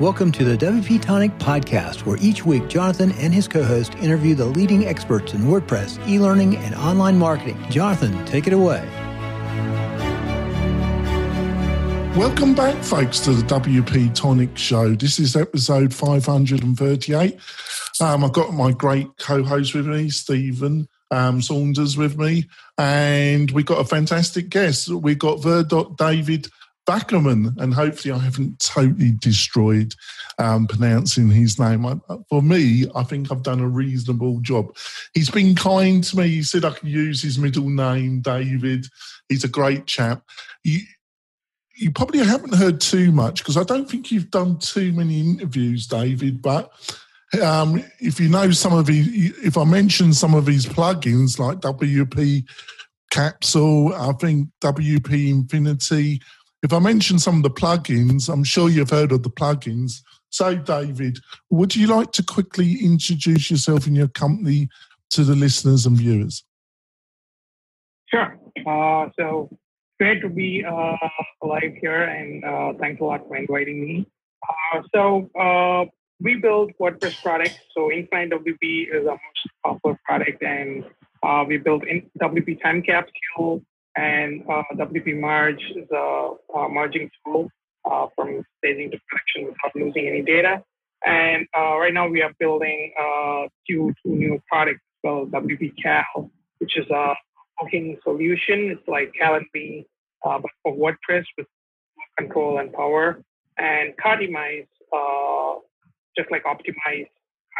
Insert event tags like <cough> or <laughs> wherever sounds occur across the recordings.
Welcome to the WP Tonic podcast, where each week Jonathan and his co host interview the leading experts in WordPress, e learning, and online marketing. Jonathan, take it away. Welcome back, folks, to the WP Tonic Show. This is episode 538. Um, I've got my great co host with me, Stephen um, Saunders, with me, and we've got a fantastic guest. We've got Verdot David Backerman, and hopefully I haven't totally destroyed um, pronouncing his name. I, for me, I think I've done a reasonable job. He's been kind to me. He said I could use his middle name, David. He's a great chap. You, you probably haven't heard too much because I don't think you've done too many interviews, David. But um, if you know some of his, if I mention some of his plugins like WP Capsule, I think WP Infinity if I mention some of the plugins, I'm sure you've heard of the plugins. So, David, would you like to quickly introduce yourself and your company to the listeners and viewers? Sure. Uh, so, great to be uh, live here, and uh, thanks a lot for inviting me. Uh, so, uh, we build WordPress products. So, Infinite WP is our most popular product, and uh, we built in WP Time Capsule, and uh, WP Merge is a, a merging tool uh, from staging to production without losing any data. And uh, right now we are building uh, two, two new products called WP Cal, which is a booking solution. It's like Calendly, uh, but for WordPress with control and power. And Cartimize, uh, just like Optimize,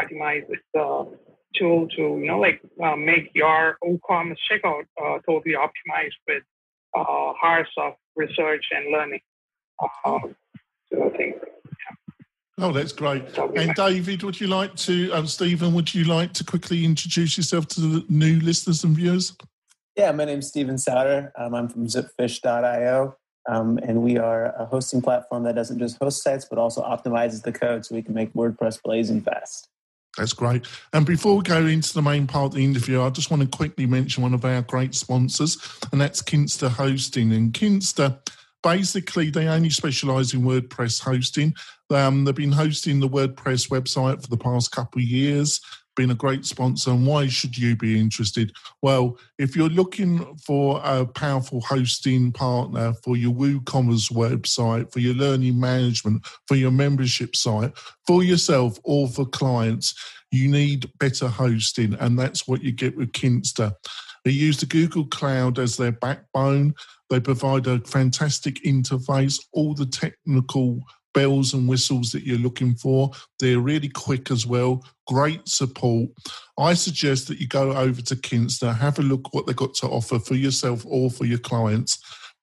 Cartimize is the tool to you know like uh, make your WooCommerce checkout uh, totally optimized with uh, hours of research and learning. Uh, so I think. Oh, that's great. And David, would you like to, um, Stephen, would you like to quickly introduce yourself to the new listeners and viewers? Yeah, my name's Stephen Souter. Um, I'm from zipfish.io. Um, and we are a hosting platform that doesn't just host sites, but also optimizes the code so we can make WordPress blazing fast. That's great. And before we go into the main part of the interview, I just want to quickly mention one of our great sponsors, and that's Kinsta Hosting. And Kinsta, basically, they only specialize in WordPress hosting. Um, they've been hosting the WordPress website for the past couple of years been a great sponsor. And why should you be interested? Well, if you're looking for a powerful hosting partner for your WooCommerce website, for your learning management, for your membership site, for yourself or for clients, you need better hosting. And that's what you get with Kinsta. They use the Google Cloud as their backbone. They provide a fantastic interface, all the technical bells and whistles that you're looking for. They're really quick as well. Great support. I suggest that you go over to Kinsta, have a look what they've got to offer for yourself or for your clients.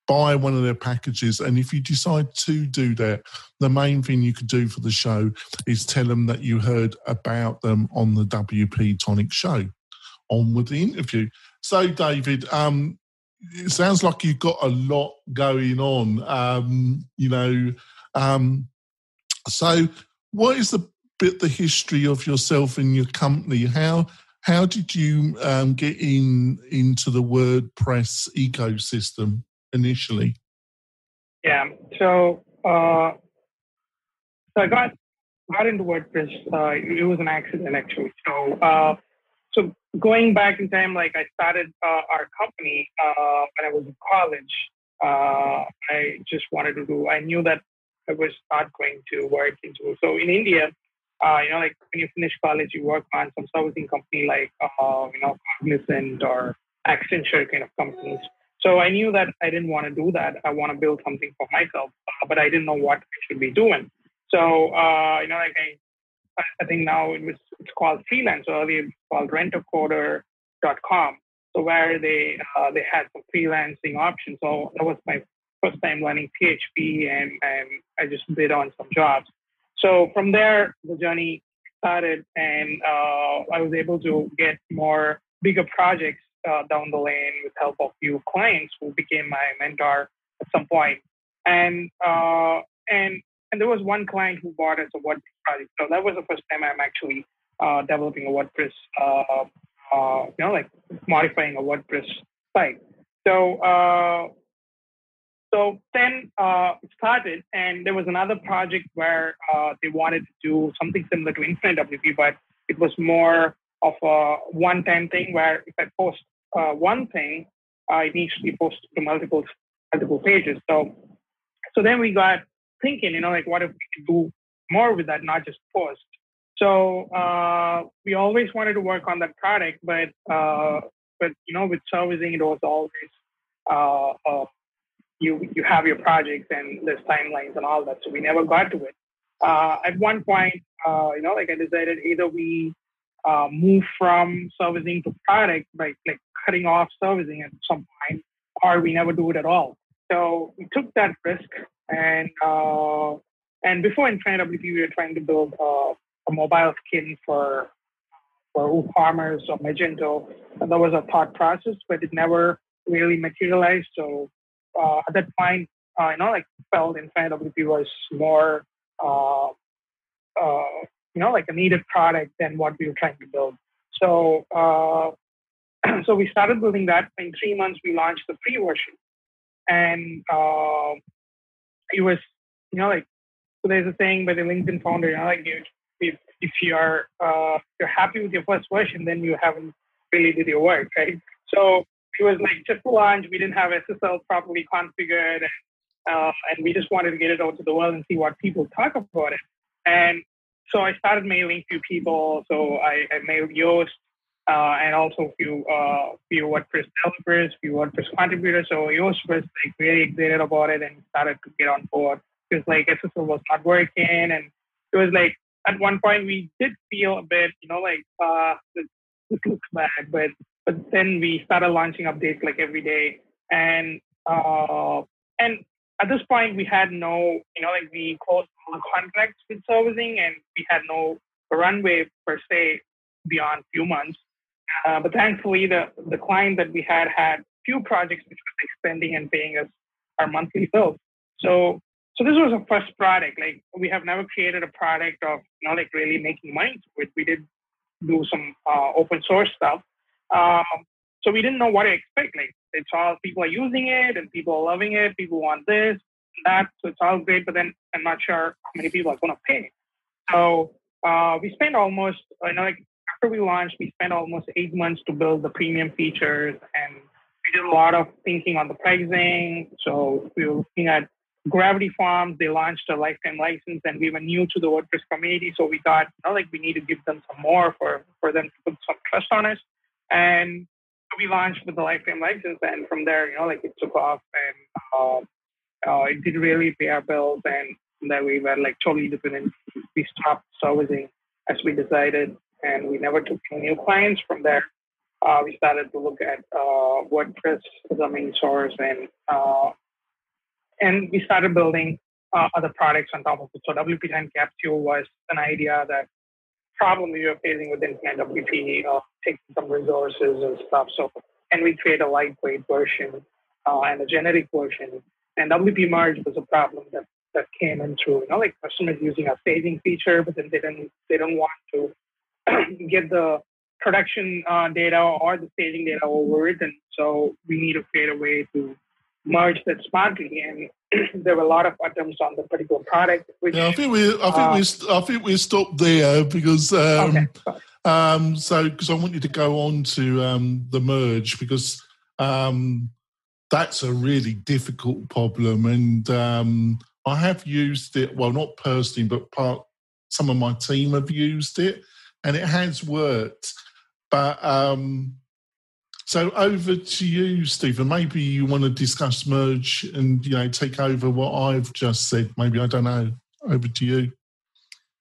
Buy one of their packages. And if you decide to do that, the main thing you can do for the show is tell them that you heard about them on the WP Tonic show. On with the interview. So, David, um, it sounds like you've got a lot going on. Um, you know, um, so, what is the bit the history of yourself and your company? How how did you um, get in into the WordPress ecosystem initially? Yeah, so uh, so I got got into WordPress. Uh, it was an accident actually. So uh, so going back in time, like I started uh, our company uh, when I was in college. Uh, I just wanted to do. I knew that I was not going to work into. So in India, uh, you know, like when you finish college, you work on some servicing company like, uh, you know, Cognizant or Accenture kind of companies. So I knew that I didn't want to do that. I want to build something for myself, uh, but I didn't know what I should be doing. So, uh, you know, like I, I think now it was, it's called freelance. Earlier it was called rentacoder.com. So where they, uh, they had some freelancing options. So that was my first time learning PHP and, and I just bid on some jobs. So from there, the journey started and uh, I was able to get more bigger projects uh, down the lane with help of few clients who became my mentor at some point. And, uh, and, and there was one client who bought us a WordPress project. So that was the first time I'm actually uh, developing a WordPress, uh, uh, you know, like modifying a WordPress site. So so then uh, it started, and there was another project where uh, they wanted to do something similar to Infinite WP, but it was more of a one-time thing where if I post uh, one thing, it needs to be posted to multiple multiple pages. So, so then we got thinking, you know, like what if we could do more with that, not just post. So uh, we always wanted to work on that product, but uh, but you know, with servicing, it was always uh, you you have your projects and there's timelines and all that. So we never got to it. Uh, at one point, uh, you know, like I decided either we uh, move from servicing to product by like cutting off servicing at some point, or we never do it at all. So we took that risk, and uh, and before in WP, we were trying to build a mobile skin for for WooCommerce or Magento. And that was a thought process, but it never really materialized. So uh, at that point, uh, you know, like felt Infinite WP was more, uh, uh, you know, like a needed product than what we were trying to build. So, uh, <clears throat> so we started building that. In three months, we launched the free version, and uh, it was, you know, like so. There's a saying by the LinkedIn founder, you know, like if if, if you're uh, you're happy with your first version, then you haven't really did your work, right? So it was like just launch. We didn't have SSL properly configured, uh, and we just wanted to get it out to the world and see what people talk about it. And so I started mailing few people. So I, I mailed Yoast uh, and also a few uh, few WordPress developers, few WordPress contributors. So Yoast was like really excited about it and started to get on board because like SSL was not working, and it was like at one point we did feel a bit, you know, like uh, this, this looks bad, but but then we started launching updates like every day, and uh, and at this point we had no, you know, like we closed all contracts with servicing, and we had no runway per se beyond few months. Uh, but thankfully, the the client that we had had few projects which was extending and paying us our monthly bills. So so this was a first product. Like we have never created a product of you know like really making money with. We did do some uh, open source stuff, um, so we didn't know what to expect. Like it's all people are using it and people are loving it. People want this, that. So it's all great, but then I'm not sure how many people are going to pay. So uh, we spent almost, you know, like after we launched, we spent almost eight months to build the premium features, and we did a lot of thinking on the pricing. So we were looking at Gravity Forms. They launched a lifetime license, and we were new to the WordPress community, so we thought, you know, like we need to give them some more for for them to put some trust on us. And we launched with the lifetime license, and from there, you know, like it took off, and uh, uh, it did really pay our bills, and then we were like totally dependent. We stopped servicing as we decided, and we never took any new clients from there. Uh, we started to look at uh, WordPress as a main source, and uh, and we started building uh, other products on top of it. So WP Time Capsule was an idea that problem you're facing with Infinite WP, uh, taking some resources and stuff. So, and we create a lightweight version uh, and a generic version. And WP merge was a problem that, that came in through, you know, like customers using a staging feature, but then they didn't, they don't want to <clears throat> get the production uh, data or the staging data overwritten. So we need to create a way to merge that smartly. <clears throat> And there were a lot of attempts on the particular product. Which, yeah, I think we, I think uh, we, I think we stopped there because. Um, okay. Um, so, because I want you to go on to um, the merge because um, that's a really difficult problem, and um, I have used it. Well, not personally, but part some of my team have used it, and it has worked. But um, so over to you, Stephen. Maybe you want to discuss merge and you know take over what I've just said. Maybe I don't know. Over to you.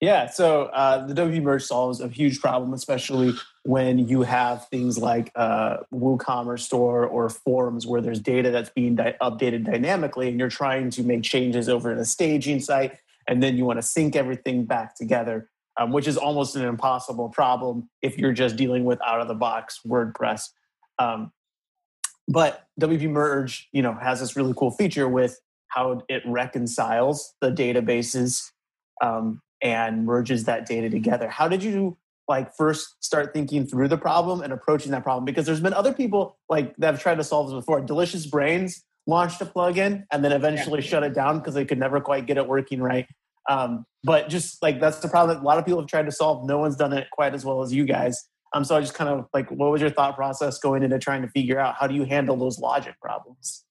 Yeah, so uh, the WP merge solves a huge problem, especially when you have things like uh, WooCommerce store or forums where there's data that's being di- updated dynamically, and you're trying to make changes over in a staging site, and then you want to sync everything back together, um, which is almost an impossible problem if you're just dealing with out of the box WordPress. Um, but WP Merge, you know, has this really cool feature with how it reconciles the databases um, and merges that data together. How did you like first start thinking through the problem and approaching that problem? Because there's been other people like that have tried to solve this before. Delicious Brains launched a plugin and then eventually yeah. shut it down because they could never quite get it working right. Um, but just like that's the problem that a lot of people have tried to solve. No one's done it quite as well as you guys. Um, so I just kind of like, what was your thought process going into trying to figure out how do you handle those logic problems?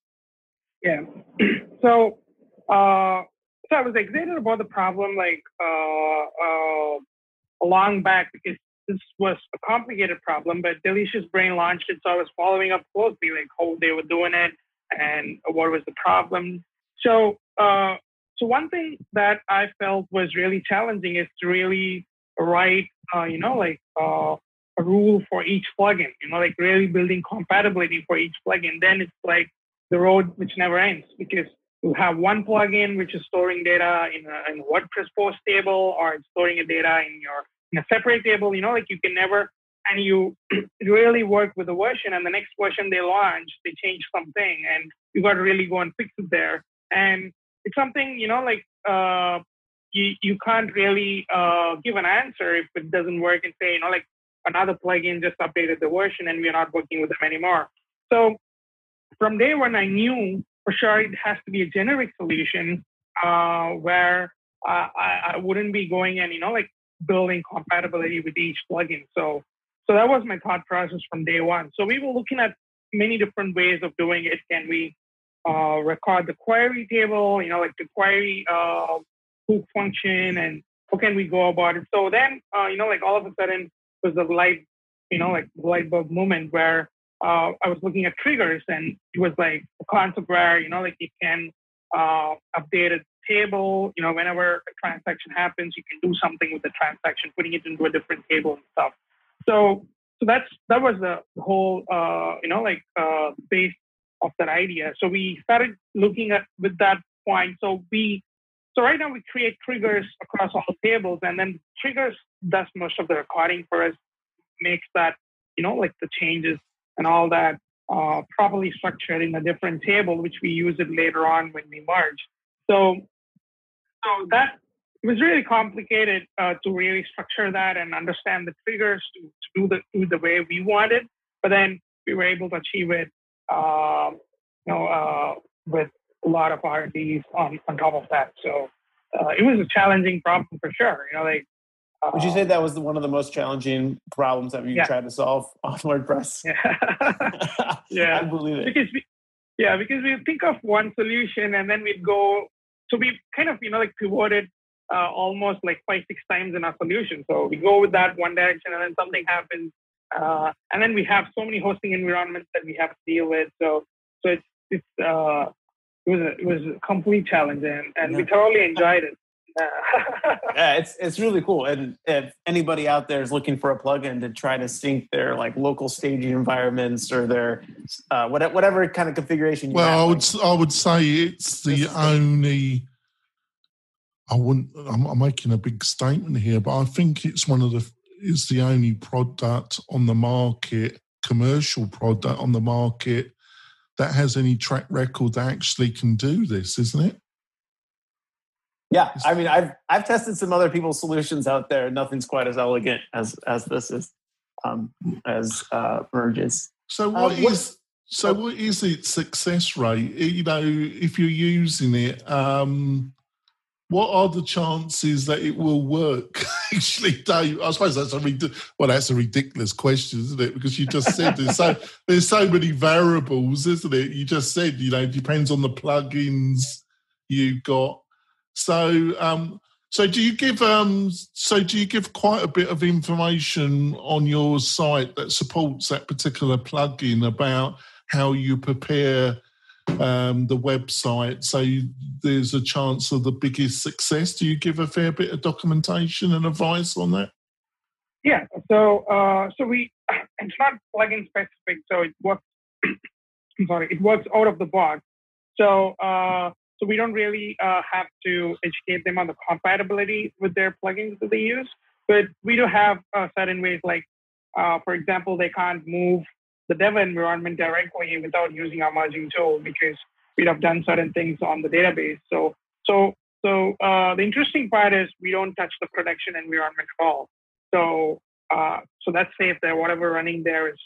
Yeah. <clears throat> So, uh, so I was excited about the problem like uh, uh, long back because this was a complicated problem, but Delicious Brain launched it, so I was following up closely, like how they were doing it and what was the problem. So, uh, so one thing that I felt was really challenging is to really write, uh, you know, like uh, a rule for each plugin. You know, like really building compatibility for each plugin. Then it's like the road which never ends because you have one plugin which is storing data in a, in a WordPress post table or it's storing a data in your in a separate table. You know, like you can never and you <clears throat> really work with the version and the next version they launch, they change something and you got to really go and fix it there. And it's something, you know, like uh, you, you can't really uh, give an answer if it doesn't work and say, you know, like another plugin just updated the version and we're not working with them anymore. So from day one, I knew for sure it has to be a generic solution uh, where I, I, wouldn't be going and, you know, like building compatibility with each plugin. So, so that was my thought process from day one. So we were looking at many different ways of doing it. Can we uh, record the query table, you know, like the query uh, hook function, and how can we go about it? So then, uh, you know, like all of a sudden was the light, you know, like light bulb moment where uh, I was looking at triggers, and it was like a concept where you know, like you can uh, update a table. You know, whenever a transaction happens, you can do something with the transaction, putting it into a different table and stuff. So, so that's that was the whole, uh, you know, like uh, base of that idea. So we started looking at with that point. So we so right now we create triggers across all tables, and then triggers does most of the recording for us, makes that you know like the changes and all that uh, properly structured in a different table, which we use it later on when we merge. So so that it was really complicated uh, to really structure that and understand the triggers to, to do the do the way we wanted. But then we were able to achieve it uh, you know, uh, with a lot of R&Ds on, on top of that. So uh, it was a challenging problem for sure. You know, like. Would you say that was one of the most challenging problems that you yeah. tried to solve on WordPress? <laughs> Yeah, yeah. <laughs> I believe it. Because we, yeah, because we think of one solution and then we'd go. So we kind of you know like pivoted uh, almost like five six times in our solution. So we go with that one direction and then something happens uh, and then we have so many hosting environments that we have to deal with. So, so it's, it's, uh, it was a, it was a complete challenge and, and we thoroughly enjoyed it. <laughs> yeah, it's it's really cool. And if anybody out there is looking for a plugin to try to sync their like local staging environments or their uh, whatever, whatever kind of configuration. well, have, I would like, I would say it's the only. I wouldn't. I'm, I'm making a big statement here, but I think it's one of the is the only product on the market, commercial product on the market that has any track record that actually can do this, isn't it? Yeah, I mean, I've I've tested some other people's solutions out there. Nothing's quite as elegant as as this is, um, as uh, merges. So what um, is so what is its success rate? You know, if you're using it, um, what are the chances that it will work? <laughs> Actually, Dave, I suppose that's a well, that's a ridiculous question, isn't it? Because you just said there's so <laughs> there's so many variables, isn't it? You just said you know it depends on the plugins you got. So, um, so do you give um, so do you give quite a bit of information on your site that supports that particular plugin about how you prepare? Um, the website, so there's a chance of the biggest success. Do you give a fair bit of documentation and advice on that? Yeah. So uh, so we <clears throat> it's not plugin specific, so it works. <clears throat> I'm sorry, it works out of the box. So uh, so we don't really uh, have to educate them on the compatibility with their plugins that they use, but we do have uh, certain ways, like uh, for example, they can't move the dev environment directly without using our merging tool because we'd have done certain things on the database. So, so, so uh, the interesting part is we don't touch the production environment at all. So, uh, so that's safe there. Whatever running there is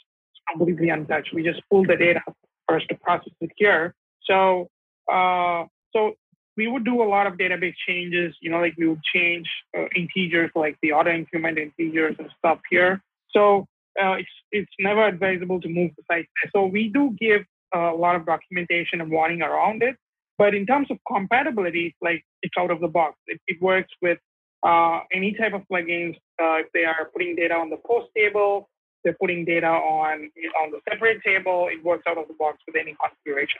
completely untouched. We just pull the data first to process it here. So, uh, so we would do a lot of database changes. You know, like we would change uh, integers, like the auto increment integers and stuff here. So uh, it's it's never advisable to move the site. So we do give a lot of documentation and warning around it. But in terms of compatibility, like it's out of the box. It, it works with uh, any type of plugins. Uh, if they are putting data on the post table, they're putting data on on the separate table. It works out of the box with any configuration.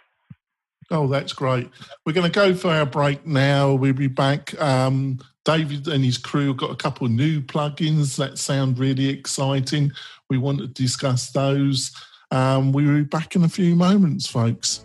Oh, that's great. We're going to go for our break now. We'll be back. Um, David and his crew have got a couple new plugins that sound really exciting. We want to discuss those. Um, we'll be back in a few moments, folks.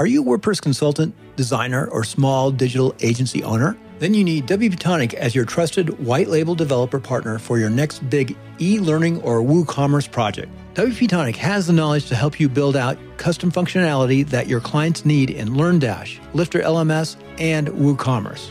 Are you a WordPress consultant, designer, or small digital agency owner? Then you need WP Tonic as your trusted white label developer partner for your next big e learning or WooCommerce project. WP Tonic has the knowledge to help you build out custom functionality that your clients need in LearnDash, Lifter LMS, and WooCommerce.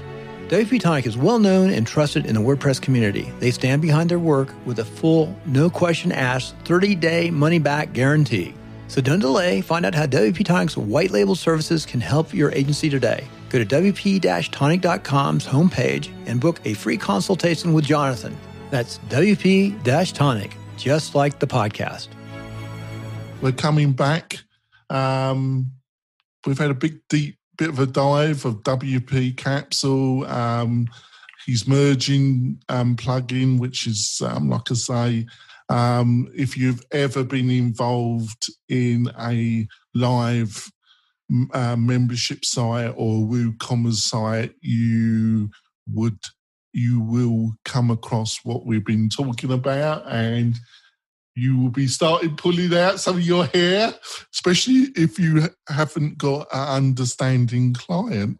WP Tonic is well known and trusted in the WordPress community. They stand behind their work with a full, no question asked, 30 day money back guarantee. So don't delay. Find out how WP Tonic's white label services can help your agency today. Go to WP-Tonic.com's homepage and book a free consultation with Jonathan. That's WP-Tonic, just like the podcast. We're coming back. Um, we've had a big, deep bit of a dive of WP Capsule. Um, he's merging um, plugin, which is, um, like I say, um, if you've ever been involved in a live uh, membership site or WooCommerce site, you would you will come across what we've been talking about and you will be starting pulling out some of your hair, especially if you haven't got an understanding client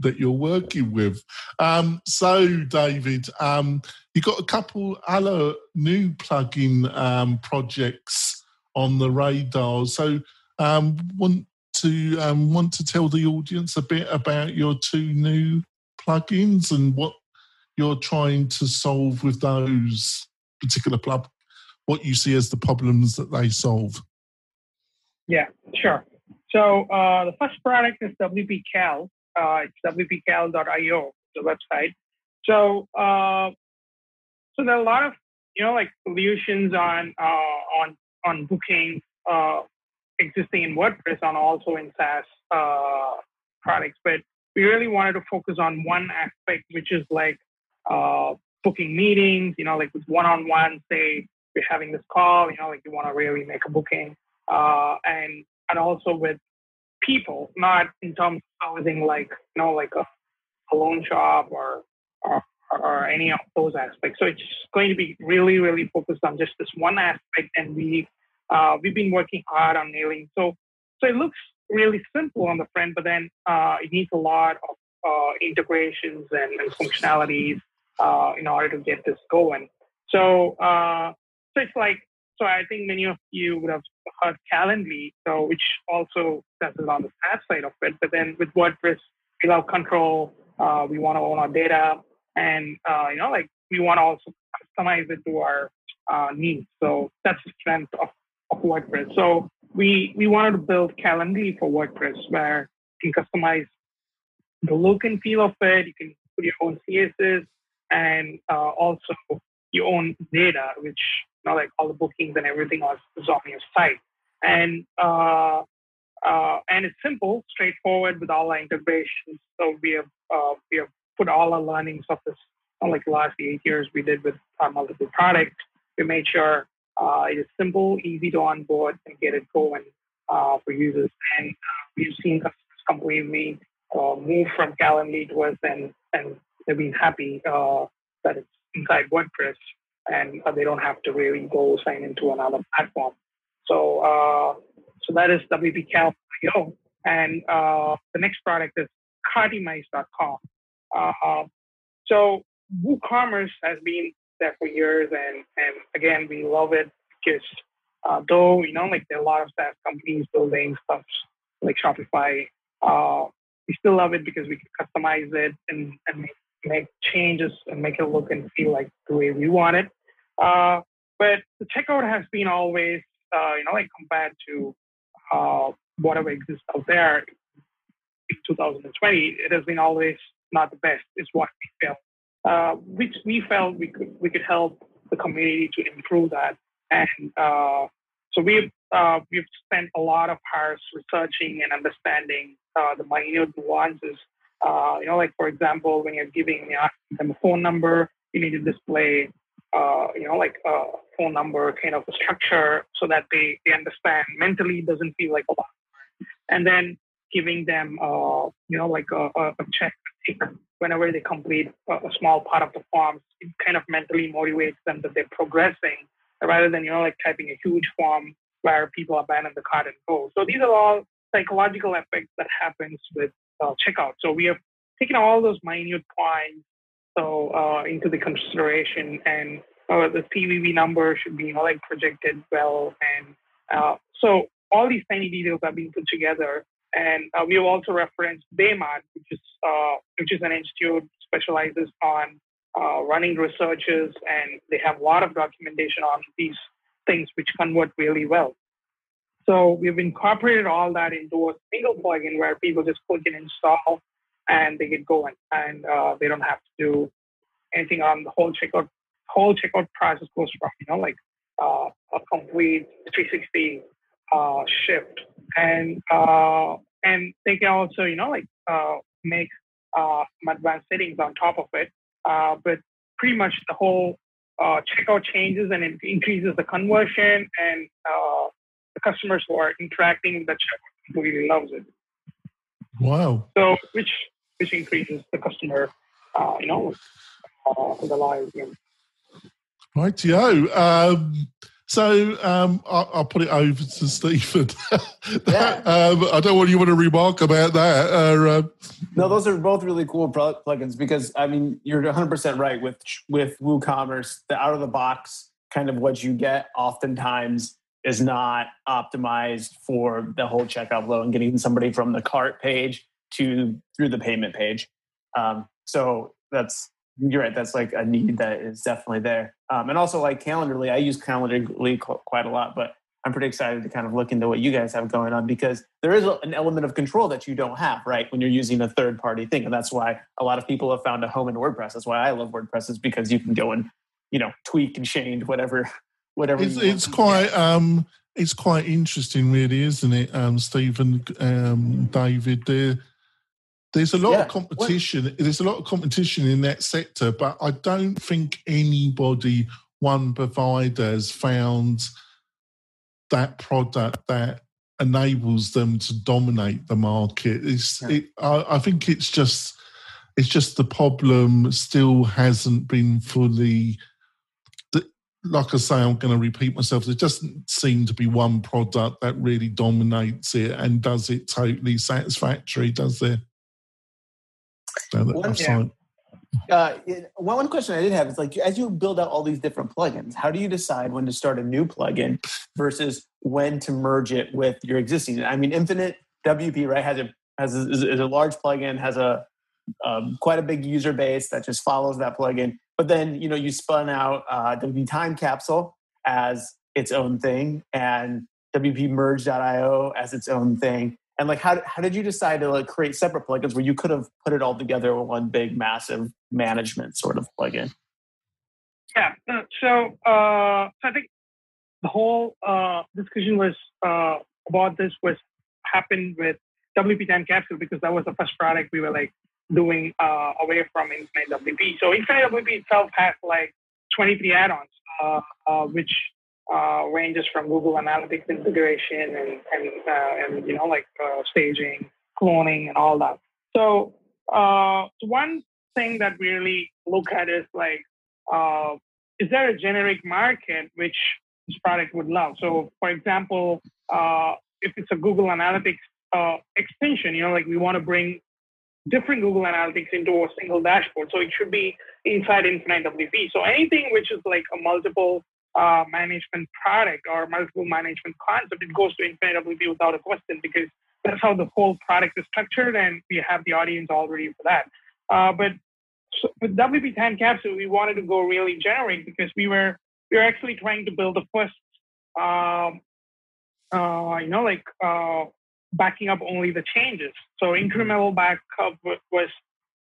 that you're working with. Um, so, David, um, you got a couple other new plugin um, projects on the radar. So, um, want to um, want to tell the audience a bit about your two new plugins and what you're trying to solve with those particular plug what you see as the problems that they solve. Yeah, sure. So uh, the first product is WP Cal. Uh, it's wpcal.io, the website. So uh, so there are a lot of you know like solutions on uh, on on booking uh, existing in WordPress and also in SaaS uh, products, but we really wanted to focus on one aspect, which is like booking meetings. You know, like with one-on-one, say we're having this call, you know, like you want to really make a booking, uh, and and also with people, not in terms of housing like you know like a, a loan shop or, or or any of those aspects. So it's going to be really really focused on just this one aspect, and we uh, we've been working hard on nailing. So so it looks really simple on the front, but then uh, it needs a lot of uh, integrations and, and functionalities uh, in order to get this going. So uh, so it's like, so I think many of you would have heard Calendly, so which also does it on the SaaS side of it. But then with WordPress, we love control. Uh, we want to own our data, and uh, you know, like we want to also customize it to our uh, needs. So that's the strength of, of WordPress. So we we wanted to build Calendly for WordPress, where you can customize the look and feel of it. You can put your own CSS, and uh, also your own data, which know, like all the bookings and everything is on your site. And uh, uh, and it's simple, straightforward with all our integrations. So we have uh, we have put all our learnings of this, like the last eight years we did with our multiple products. We made sure uh, it is simple, easy to onboard, and get it going uh, for users. And uh, we've seen customers completely uh, move from Calendly to us, and and they've been happy uh, that it's inside WordPress and they don't have to really go sign into another platform. So, uh, so that is WPCal.io. And uh, the next product is Cartimize.com. Uh, so WooCommerce has been there for years, and and again, we love it because uh, though you know, like there are a lot of SaaS companies building stuff like Shopify, uh, we still love it because we can customize it and, and make make changes and make it look and feel like the way we want it. Uh, but the checkout has been always, uh, you know, like compared to uh, whatever exists out there, in 2020, it has been always not the best, is what we felt. Uh, which we felt we could we could help the community to improve that. And uh, so we've uh, we've spent a lot of hours researching and understanding the minute nuances. Uh, you know, like for example, when you're giving them a phone number, you need to display, uh, you know, like a phone number kind of a structure so that they, they understand mentally doesn't feel like a lot. And then giving them, uh, you know, like a, a check whenever they complete a, a small part of the forms, it kind of mentally motivates them that they're progressing rather than, you know, like typing a huge form where people abandon the cart and go. So these are all psychological effects that happens with uh, checkout. So we have taken all those minute points so uh, into the consideration, and uh, the CVV number should be like projected well, and uh, so all these tiny details are being put together. And uh, we have also referenced Baymard, which is uh, which is an institute specializes on running researches, and they have a lot of documentation on these things which convert really well. So we've incorporated all that into a single plugin where people just click and install and they get going and uh, they don't have to do anything on the whole checkout. Whole checkout process goes from you know like uh, a complete 360 uh, shift, and uh, and they can also you know like uh, make uh, advanced settings on top of it. but pretty much the whole checkout changes and it increases the conversion and customers who are interacting with the checkout really loves it. Wow. So which which increases the customer, uh, you know, uh, the lives. Right, yo. Um, so um, I'll, I'll, put it over to Stephen. <laughs> yeah. um, I don't want you want to remark about that. Uh, no, those are both really cool plugins because I mean you're 100 percent right with with WooCommerce. The out of the box kind of what you get oftentimes is not optimized for the whole checkout flow and getting somebody from the cart page to through the payment page. Um, so that's you're right. That's like a need that is definitely there. Um, and also like Calendly, I use Calendly quite a lot, but I'm pretty excited to kind of look into what you guys have going on because there is an element of control that you don't have, right? When you're using a third party thing. And that's why a lot of people have found a home in WordPress. That's why I love WordPress is because you can go and, you know, tweak and change whatever, whatever. It's, it's quite, um, it's quite interesting really, isn't it? Um, Stephen, um, David, there, there's a lot yeah. of competition. There's a lot of competition in that sector, but I don't think anybody, one provider, has found that product that enables them to dominate the market. It's, yeah. it, I, I think it's just, it's just the problem still hasn't been fully like I say, I'm going to repeat myself. There doesn't seem to be one product that really dominates it and does it totally satisfactory, does there? one, yeah. Uh, one question I did have is like as you build out all these different plugins, how do you decide when to start a new plugin versus when to merge it with your existing? I mean, Infinite WP right has a has a, is a large plugin, has a um, quite a big user base that just follows that plugin. But then you know you spun out uh, WP Time Capsule as its own thing and WP Merge.io as its own thing. And like how, how did you decide to like create separate plugins where you could have put it all together in one big massive management sort of plugin? Yeah uh, so uh, so i think the whole uh, discussion was uh, about this was happened with wp time capsule because that was the first product we were like doing uh, away from infinite wp so infinite wp itself has like 23 add-ons uh, which uh, ranges from Google Analytics integration and and, uh, and you know like uh, staging, cloning, and all that. So uh, one thing that we really look at is like, uh, is there a generic market which this product would love? So for example, uh, if it's a Google Analytics extension, you know, like we want to bring different Google Analytics into a single dashboard. So it should be inside Infinite WP. So anything which is like a multiple uh, management product or multiple management concept, it goes to Infinite WP without a question because that's how the whole product is structured and we have the audience all ready for that. Uh, but so with WP Time Capsule, we wanted to go really generic because we were we were actually trying to build the first, um, uh, you know, like uh, backing up only the changes. So incremental backup was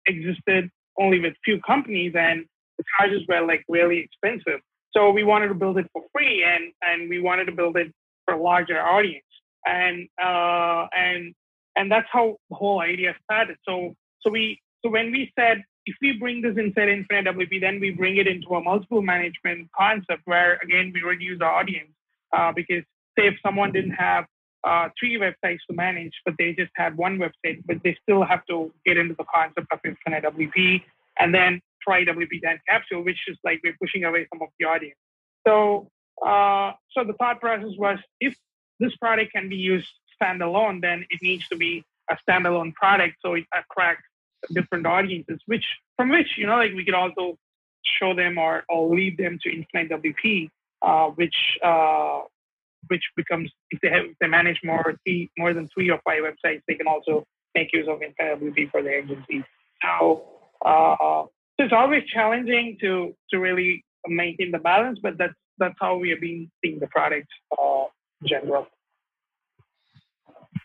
existed only with few companies, and the charges were like really expensive. So we wanted to build it for free, and and we wanted to build it for a larger audience, and uh, and and that's how the whole idea started. So so we so when we said if we bring this inside Infinite WP, then we bring it into a multiple management concept where again we reduce the audience uh, because say if someone didn't have uh, three websites to manage, but they just had one website, but they still have to get into the concept of Infinite WP and then try WP Time Capsule, which is like we're pushing away some of the audience. So, uh, so the thought process was if this product can be used standalone, then it needs to be a standalone product so it attracts different audiences, which from which you know like we could also show them or, or lead them to Infinite WP, uh, which uh, which becomes if they have if they manage more three, more than three or five websites, they can also make use of Infinite WP for their agency. So, uh, so it's always challenging to to really maintain the balance, but that's that's how we have been seeing the product uh, in general.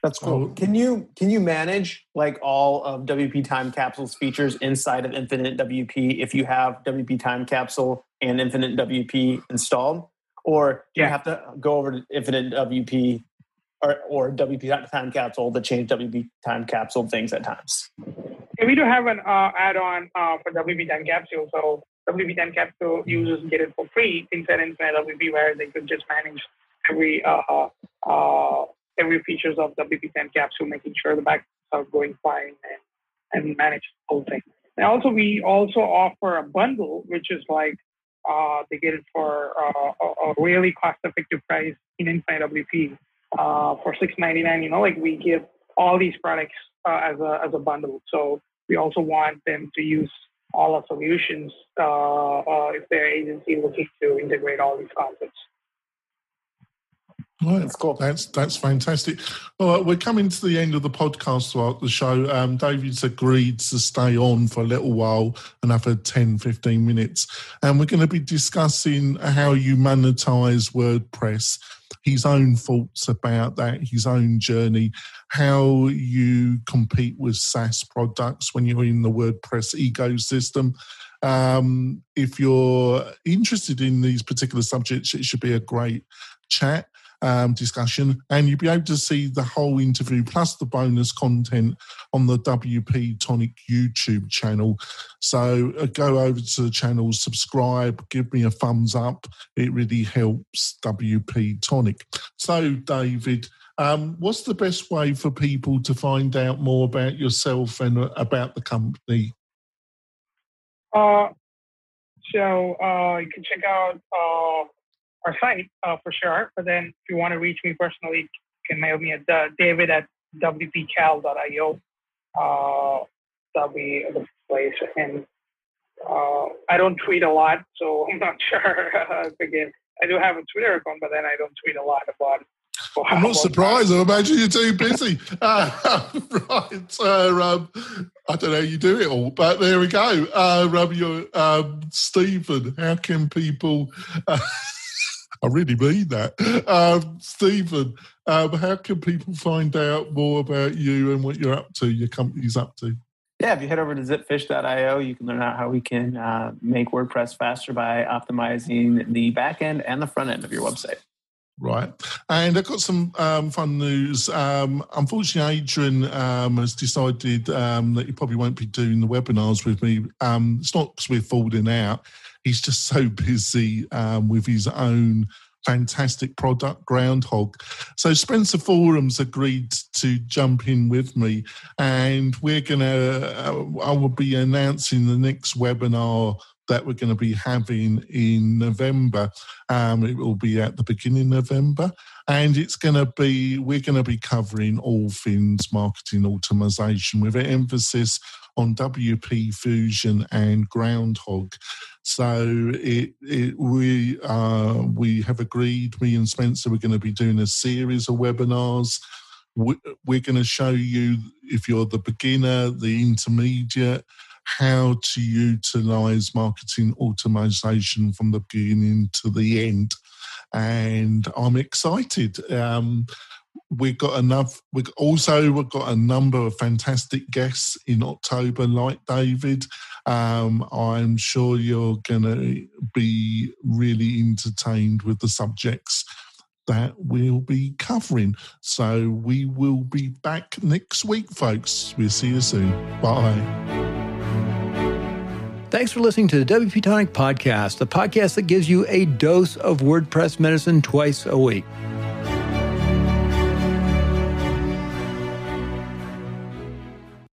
That's cool. Can you can you manage like all of WP Time Capsule's features inside of Infinite WP if you have WP Time Capsule and Infinite WP installed, or do yeah. you have to go over to Infinite WP or or WP Time Capsule to change WP Time Capsule things at times? Yeah, we do have an uh, add-on uh, for WP Time Capsule, so WP Time Capsule users get it for free inside Infinite WP, where they could just manage every uh, uh every features of WP Time capsule, making sure the backups are going fine and, and manage the whole thing. And also, we also offer a bundle, which is like uh, they get it for uh, a, a, really cost-effective price in Infinite WP uh, for six ninety nine. You know, like we give all these products uh, as a as a bundle. So we also want them to use all our solutions uh, uh, if their agency looking to integrate all these concepts. Right. That's cool. That's that's fantastic. All right, we're coming to the end of the podcast throughout the show. Um, David's agreed to stay on for a little while, another 10, 15 minutes. And we're going to be discussing how you monetize WordPress, his own thoughts about that, his own journey, how you compete with SaaS products when you're in the WordPress ecosystem. Um, if you're interested in these particular subjects, it should be a great chat um, discussion, and you'll be able to see the whole interview plus the bonus content on the WP Tonic YouTube channel. So uh, go over to the channel, subscribe, give me a thumbs up. It really helps WP Tonic. So, David. Um, what's the best way for people to find out more about yourself and uh, about the company? Uh, so uh, you can check out uh, our site uh, for sure. But then if you want to reach me personally, you can mail me at uh, david at wpcal.io. Uh, that'll be the place. And uh, I don't tweet a lot, so <laughs> I'm not sure. Again, I do have a Twitter account, but then I don't tweet a lot about I'm not surprised. I imagine you're too busy. Uh, <laughs> right. Uh, um, I don't know how you do it all, but there we go. Uh, um, um, Stephen, how can people uh, <laughs> I really mean that. Um, Stephen, um, how can people find out more about you and what you're up to, your company's up to? Yeah, if you head over to zipfish.io, you can learn out how we can uh, make WordPress faster by optimizing the back end and the front end of your website. Right. And I've got some um, fun news. Um, unfortunately, Adrian um, has decided um, that he probably won't be doing the webinars with me. Um, it's not because we're falling out he's just so busy um, with his own fantastic product, Groundhogg. So Spencer Forman's agreed to jump in with me, and we're gonna. Uh, I will be announcing the next webinar that we're going to be having in November. Um, it will be at the beginning of November, and it's going to be we're going to be covering all things marketing automation with an emphasis on WP Fusion and Groundhogg. So it, it we uh, we have agreed. Me and Spencer we're going to be doing a series of webinars. We're going to show you if you're the beginner, the intermediate, how to utilize marketing automation from the beginning to the end. And I'm excited. Um, we've got enough. We also we've got a number of fantastic guests in October, like David. Um, I'm sure you're going to be really entertained with the subjects that we'll be covering. So we will be back next week, folks. We'll see you soon. Bye. Thanks for listening to the WP Tonic Podcast, the podcast that gives you a dose of WordPress medicine twice a week.